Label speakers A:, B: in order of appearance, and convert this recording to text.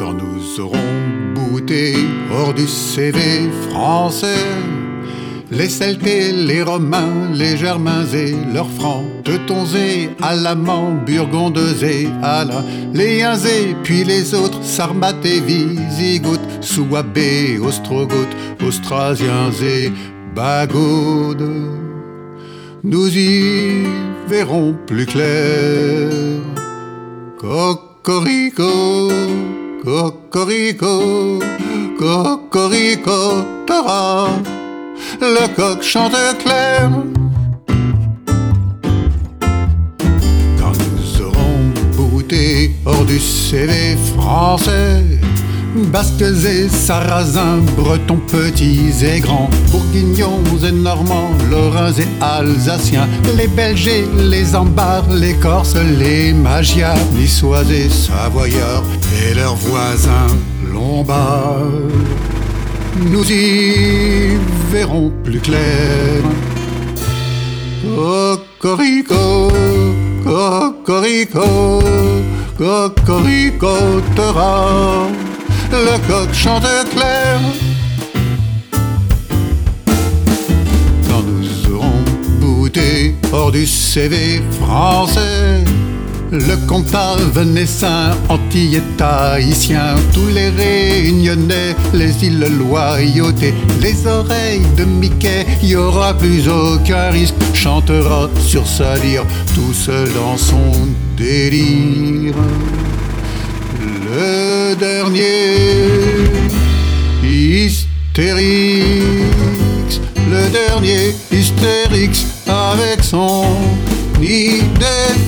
A: Quand nous aurons bouté hors du CV français, les Celtes les Romains, les Germains et leurs Francs, Teutons et Alamans, Burgondes et Alains, les et puis les autres, Sarmates et Visigoths, Souabés, Ostrogoths, Austrasiens et Bagaudes. Nous y verrons plus clair. Cocorico, cocorico, cocorico, tara le coq chante clair. Quand nous aurons bouté hors du CV français, Basques et Sarrasins, Bretons petits et grands, Bourguignons et Normands, Lorrains et Alsaciens, les Belges les Ambars, les Corses, les Magyars, Niçois et Savoyards, et leurs voisins Lombards nous y verrons plus clair. Cocorico, cocorico, cocorico, le coq chante clair. Quand nous aurons bouté hors du CV français, le comtat venessin, antillais tahitien, tous les réunionnais, les îles loyauté, les oreilles de Mickey, y aura plus aucun risque, chantera sur sa lyre, tout seul dans son délire. Le dernier. Hystérix, le dernier hystérix avec son idée